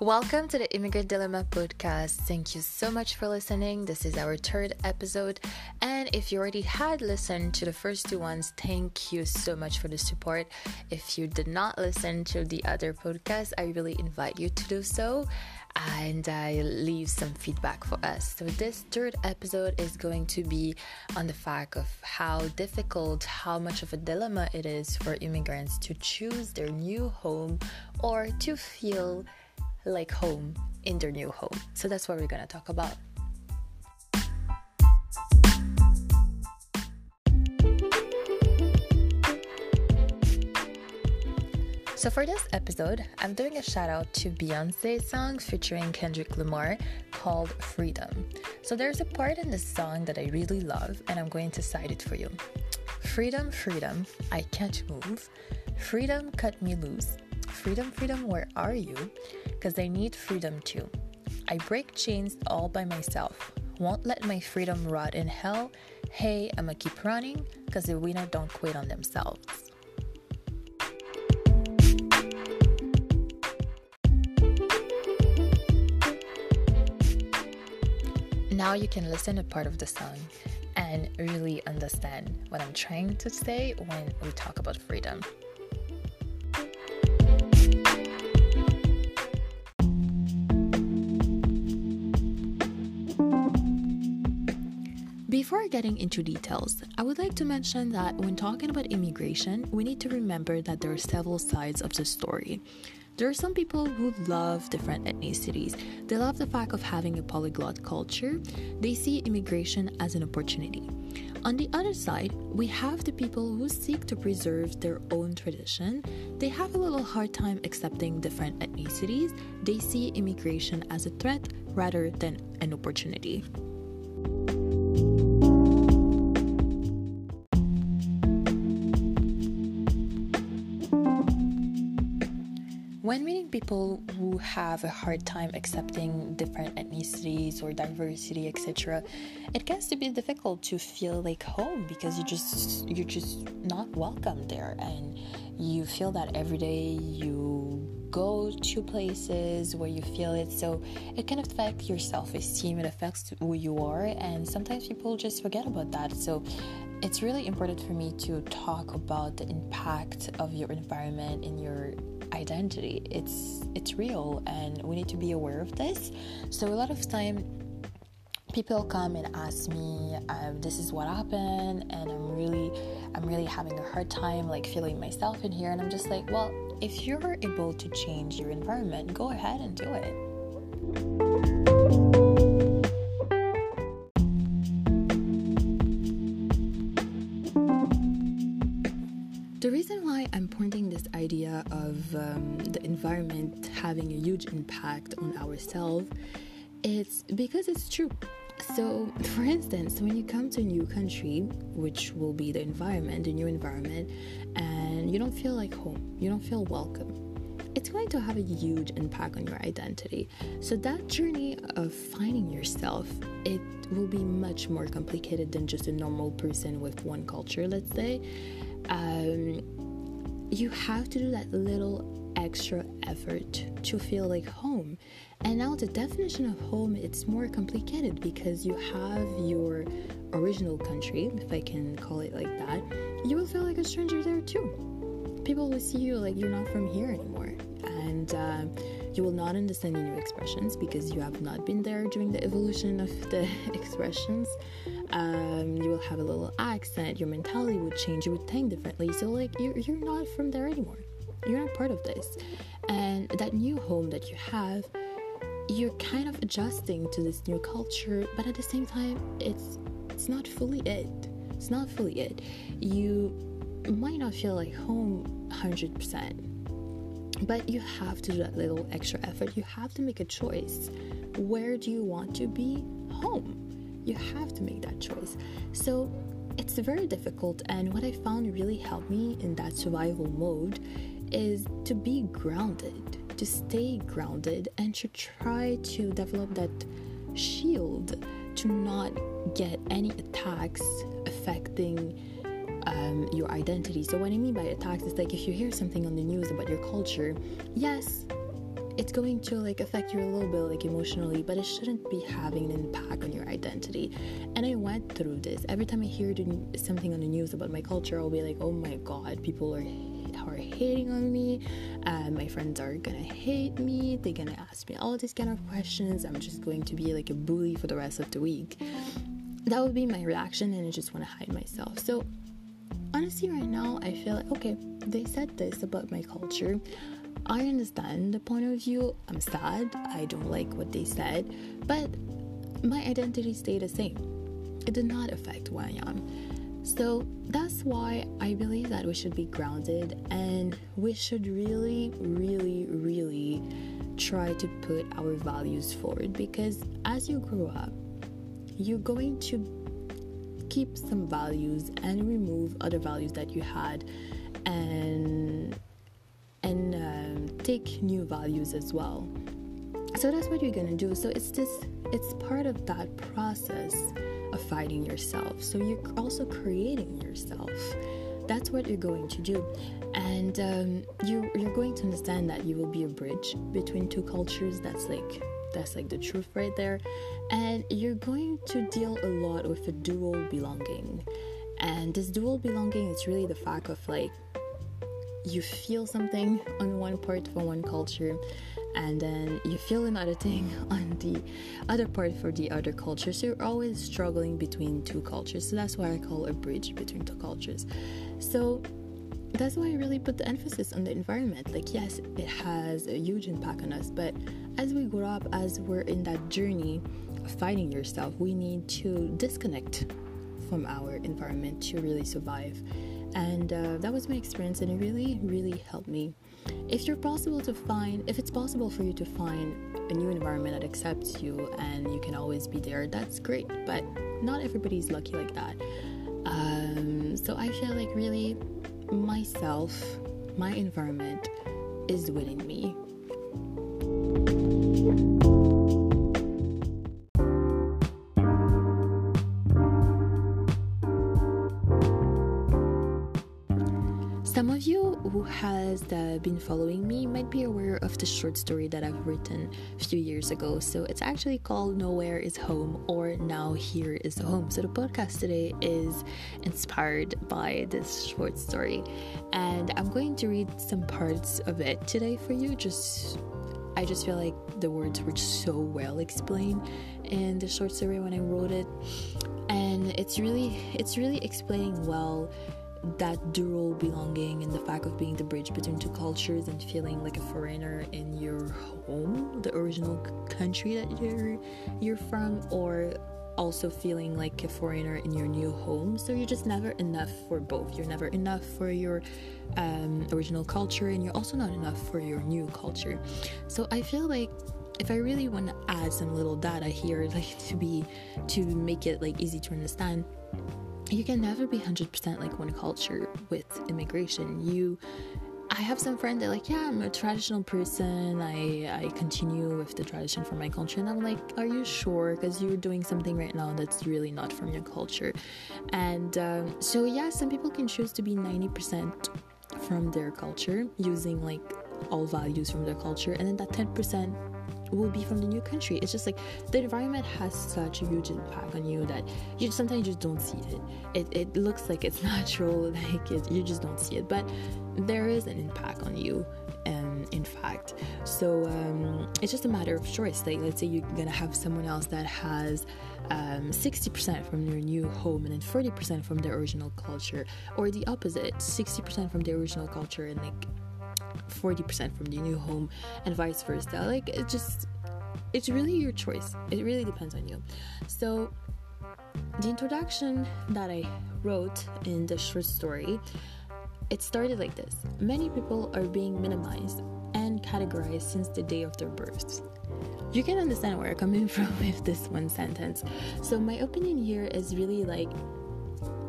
Welcome to the Immigrant Dilemma podcast. Thank you so much for listening. This is our third episode. And if you already had listened to the first two ones, thank you so much for the support. If you did not listen to the other podcast, I really invite you to do so and uh, leave some feedback for us. So, this third episode is going to be on the fact of how difficult, how much of a dilemma it is for immigrants to choose their new home or to feel like home in their new home. So that's what we're going to talk about. So for this episode, I'm doing a shout out to Beyonce's song featuring Kendrick Lamar called Freedom. So there's a part in this song that I really love and I'm going to cite it for you. Freedom, freedom, I can't move. Freedom cut me loose. Freedom, freedom, where are you? Because I need freedom too. I break chains all by myself. Won't let my freedom rot in hell. Hey, I'ma keep running because the winner don't quit on themselves. Now you can listen to part of the song and really understand what I'm trying to say when we talk about freedom. Before getting into details, I would like to mention that when talking about immigration, we need to remember that there are several sides of the story. There are some people who love different ethnicities. They love the fact of having a polyglot culture. They see immigration as an opportunity. On the other side, we have the people who seek to preserve their own tradition. They have a little hard time accepting different ethnicities. They see immigration as a threat rather than an opportunity. When meeting people who have a hard time accepting different ethnicities or diversity, etc., it gets to be difficult to feel like home because you just you're just not welcome there, and you feel that every day you go to places where you feel it. So it can affect your self-esteem. It affects who you are, and sometimes people just forget about that. So it's really important for me to talk about the impact of your environment in your identity. It's it's real and we need to be aware of this. So a lot of time people come and ask me um, this is what happened and i'm really i'm really having a hard time like feeling myself in here. And i'm just like well if you're able to change your environment go ahead and do it the environment having a huge impact on ourselves, it's because it's true. So, for instance, when you come to a new country, which will be the environment, the new environment, and you don't feel like home, you don't feel welcome, it's going to have a huge impact on your identity. So that journey of finding yourself, it will be much more complicated than just a normal person with one culture, let's say um, you have to do that little extra effort to feel like home. And now the definition of home it's more complicated because you have your original country, if I can call it like that. You will feel like a stranger there too. People will see you like you're not from here anymore, and uh, you will not understand the new expressions because you have not been there during the evolution of the expressions um, you will have a little accent, your mentality would change, you would think differently. So, like, you're, you're not from there anymore. You're not part of this. And that new home that you have, you're kind of adjusting to this new culture, but at the same time, it's it's not fully it. It's not fully it. You might not feel like home 100%, but you have to do that little extra effort. You have to make a choice. Where do you want to be home? you have to make that choice. So it's very difficult, and what I found really helped me in that survival mode is to be grounded, to stay grounded, and to try to develop that shield to not get any attacks affecting um, your identity. So, what I mean by attacks is like if you hear something on the news about your culture, yes, it's going to like affect you a little bit like emotionally but it shouldn't be having an impact on your identity and i went through this every time i hear something on the news about my culture i'll be like oh my god people are are hating on me uh, my friends are gonna hate me they're gonna ask me all these kind of questions i'm just going to be like a bully for the rest of the week that would be my reaction and i just want to hide myself so honestly right now i feel like okay they said this about my culture I understand the point of view. I'm sad. I don't like what they said, but my identity stayed the same. It did not affect who I am. So that's why I believe that we should be grounded and we should really, really, really try to put our values forward because as you grow up, you're going to keep some values and remove other values that you had and and um, take new values as well. So that's what you're gonna do. So it's just it's part of that process of fighting yourself. So you're also creating yourself. That's what you're going to do, and um, you you're going to understand that you will be a bridge between two cultures. That's like that's like the truth right there, and you're going to deal a lot with a dual belonging. And this dual belonging is really the fact of like you feel something on one part for one culture and then you feel another thing on the other part for the other culture so you're always struggling between two cultures. So that's why i call a bridge between two cultures. So that's why i really put the emphasis on the environment. Like yes it has a huge impact on us but as we grow up as we're in that journey of finding yourself we need to disconnect from our environment to really survive. And uh, that was my experience and it really really helped me if you're possible to find if it's possible for you to find a new environment that accepts you and you can always be there that's great but not everybody's lucky like that. Um, so i feel like really myself my environment is within me following me might be aware of the short story that I've written a few years ago. So it's actually called Nowhere is Home or Now Here is Home. So the podcast today is inspired by this short story. And I'm going to read some parts of it today for you. Just I just feel like the words were so well explained in the short story when I wrote it. And it's really it's really explaining well that dual belonging and the fact of being the bridge between two cultures and feeling like a foreigner in your home, the original country that you're you're from, or also feeling like a foreigner in your new home. So you're just never enough for both. You're never enough for your um, original culture, and you're also not enough for your new culture. So I feel like if I really want to add some little data here, like to be to make it like easy to understand you can never be 100% like one culture with immigration. You I have some friends that like, yeah, I'm a traditional person. I I continue with the tradition from my culture, and I'm like, are you sure? Because you're doing something right now that's really not from your culture, and um, so yeah, some people can choose to be 90% from their culture using like all values from their culture, and then that 10% will be from the new country. It's just like the environment has such a huge impact on you that you sometimes just don't see it. It, it looks like it's natural, like it, you just don't see it, but there is an impact on you. Um, in fact, so um, it's just a matter of choice. Like, let's say you're gonna have someone else that has um, 60% from their new home and then 40% from their original culture, or the opposite 60% from their original culture and like 40% from the new home and vice versa. Like it just it's really your choice. It really depends on you. So the introduction that i wrote in the short story it started like this. Many people are being minimized and categorized since the day of their births. You can understand where i'm coming from with this one sentence. So my opinion here is really like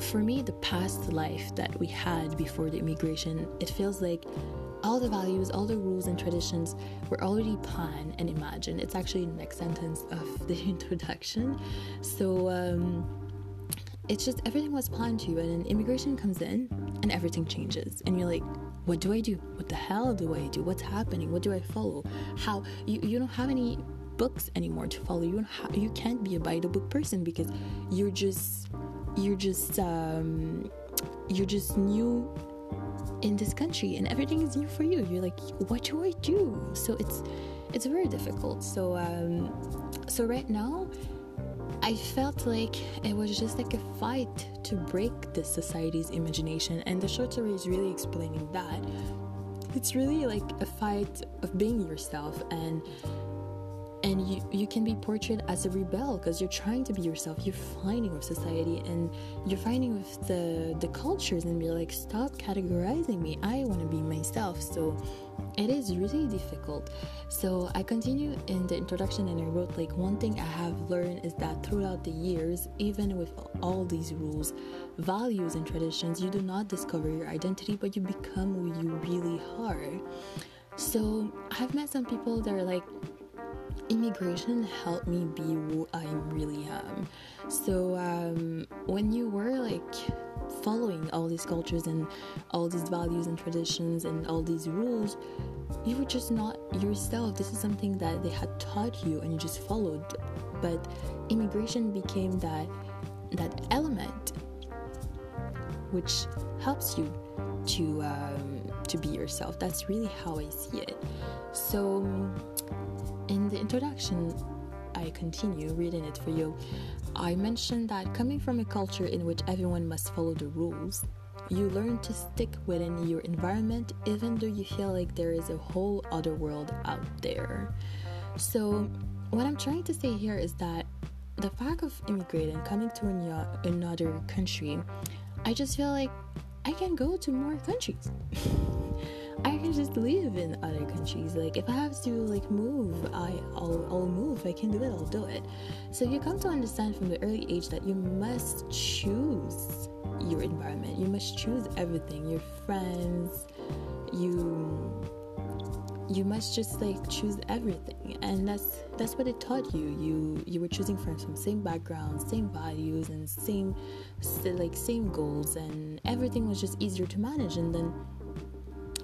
for me the past life that we had before the immigration it feels like all the values, all the rules and traditions were already planned and imagined. It's actually the next sentence of the introduction. So um, it's just everything was planned to you, and then immigration comes in and everything changes, and you're like, what do I do? What the hell do I do? What's happening? What do I follow? How you, you don't have any books anymore to follow. You have, you can't be a by the book person because you're just you're just um, you're just new in this country and everything is new for you. You're like, what do I do? So it's it's very difficult. So um, so right now I felt like it was just like a fight to break the society's imagination, and the short story is really explaining that. It's really like a fight of being yourself and and you, you can be portrayed as a rebel because you're trying to be yourself. You're fighting with society and you're fighting with the the cultures and you're like stop categorizing me. I want to be myself. So it is really difficult. So i continue in the introduction and i wrote like one thing i have learned is that throughout the years even with all these rules values and traditions you do not discover your identity but you become who you really are. So i've met some people that are like immigration helped me be who I really am. So um, when you were like following all these cultures and all these values and traditions and all these rules, you were just not yourself. This is something that they had taught you and you just followed. But immigration became that that element which helps you to um, to be yourself. That's really how I see it. So in the introduction, I continue reading it for you. I mentioned that coming from a culture in which everyone must follow the rules, you learn to stick within your environment even though you feel like there is a whole other world out there. So, what I'm trying to say here is that the fact of immigrating, coming to another country, I just feel like I can go to more countries. I can just live in other countries. Like if I have to like move, I I'll, I'll move. I can do it. I'll do it. So you come to understand from the early age that you must choose your environment. You must choose everything. Your friends. You you must just like choose everything and that's that's what it taught you you you were choosing friends from same backgrounds same values and same like same goals and everything was just easier to manage and then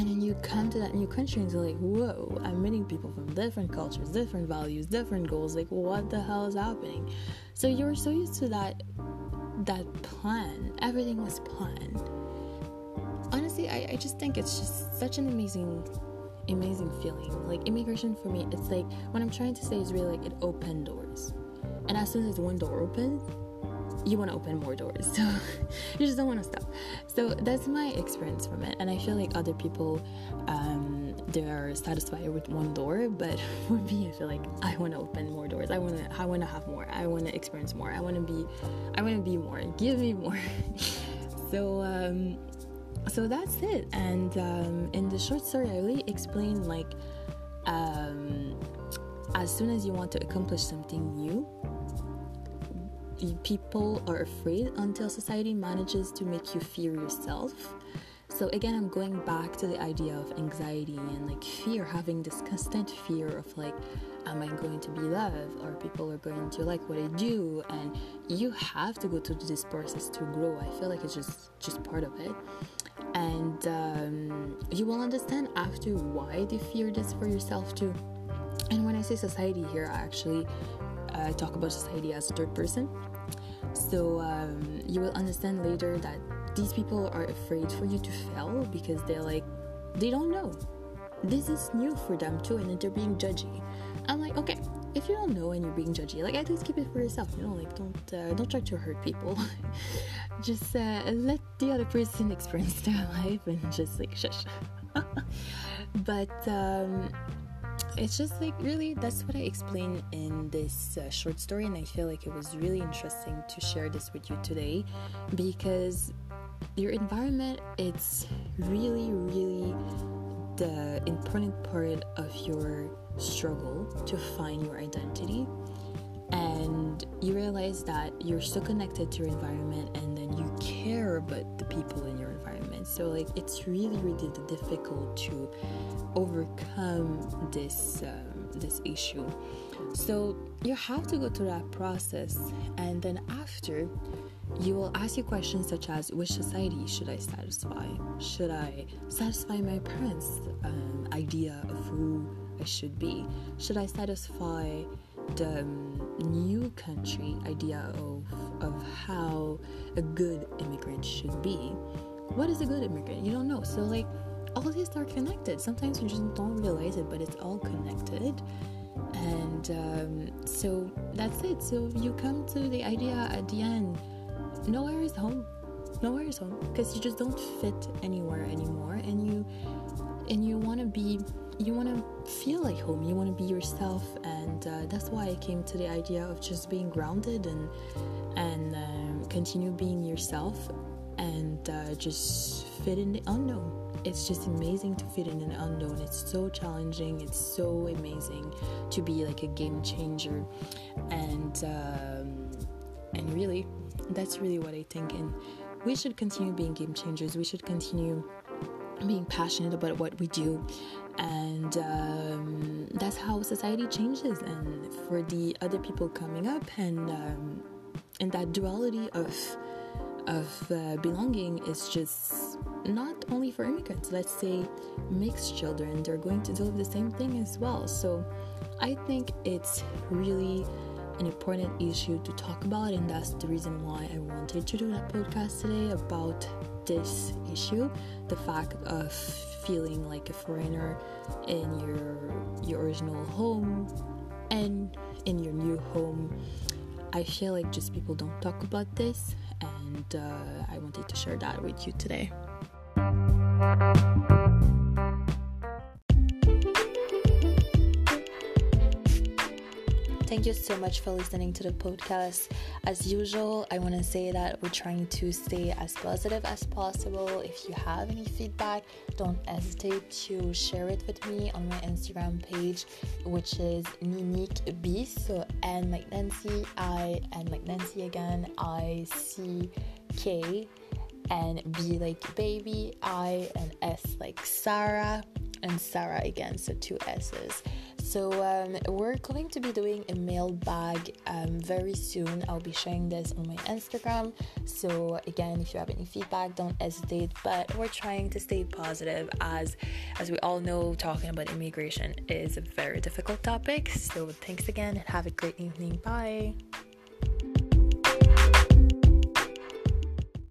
and then you come to that new country and you're like, whoa, I'm meeting people from different cultures, different values, different goals. Like, what the hell is happening? So you were so used to that that plan. Everything was planned. Honestly, I, I just think it's just such an amazing amazing feeling. Like immigration for me, it's like what I'm trying to say is really like it opened doors. And as soon as one door opens, you want to open more doors. So you just don't want to stop. So that's my experience from it. And I feel like other people, um, they're satisfied with one door, but for me, I feel like I want to open more doors. I want to, I want to have more. I want to experience more. I want to be, I want to be more. Give me more. so, um, so that's it. And um, in the short story, I really explain like, um, as soon as you want to accomplish something new, people are afraid until society manages to make you fear yourself. So again, I'm going back to the idea of anxiety and like fear, having this constant fear of like, am I going to be loved or people are going to like what I do? And you have to go through this process to grow. I feel like it's just just part of it. And um, you will understand after why they fear this for yourself too. And when I say society here, I actually uh, talk about society as a third person. So um, you will understand later that these people are afraid for you to fail because they're like, they don't know. This is new for them too, and they're being judgy. I'm like, okay, if you don't know and you're being judgy, like at least keep it for yourself. You know, like don't uh, don't try to hurt people. just uh, let the other person experience their life and just like shush. but um, it's just like really that's what I explained in this uh, short story, and I feel like it was really interesting to share this with you today because your environment it's really really the important part of your struggle to find your identity. And you realize that you're so connected to your environment and then you care about the people in your environment so like it's really really difficult to overcome this um, this issue so you have to go through that process and then after you will ask you questions such as which society should I satisfy? Should I satisfy my parents' um, idea of who I should be? Should I satisfy the um, new country idea of, of how a good immigrant should be? What is a good immigrant? You don't know. So, like, all these are connected. Sometimes you just don't realize it, but it's all connected. And um, so that's it. So you come to the idea at the end nowhere is home nowhere is home because you just don't fit anywhere anymore and you and you want to be you want to feel like home you want to be yourself and uh, that's why i came to the idea of just being grounded and and um, continue being yourself and uh, just fit in the unknown it's just amazing to fit in an unknown it's so challenging it's so amazing to be like a game changer and um, and really that's really what I think. And we should continue being game changers. We should continue being passionate about what we do. And um, that's how society changes. And for the other people coming up and um, and that duality of of uh, belonging is just not only for immigrants. Let's say mixed children, they're going to deal with the same thing as well. So I think it's really an important issue to talk about, and that's the reason why I wanted to do that podcast today about this issue the fact of feeling like a foreigner in your your original home and in your new home i feel like just people don't talk about this and uh, i wanted to share that with you today Thank you so much for listening to the podcast. As usual, I want to say that we're trying to stay as positive as possible. If you have any feedback, don't hesitate to share it with me on my Instagram page, which is Ninique B. So N like Nancy, I N like Nancy again, I C K, and B like baby, I and S like Sarah, and Sarah again, so two S's. So um, we're going to be doing a mailbag um, very soon. I'll be sharing this on my Instagram. So again, if you have any feedback, don't hesitate. But we're trying to stay positive, as as we all know, talking about immigration is a very difficult topic. So thanks again, and have a great evening. Bye.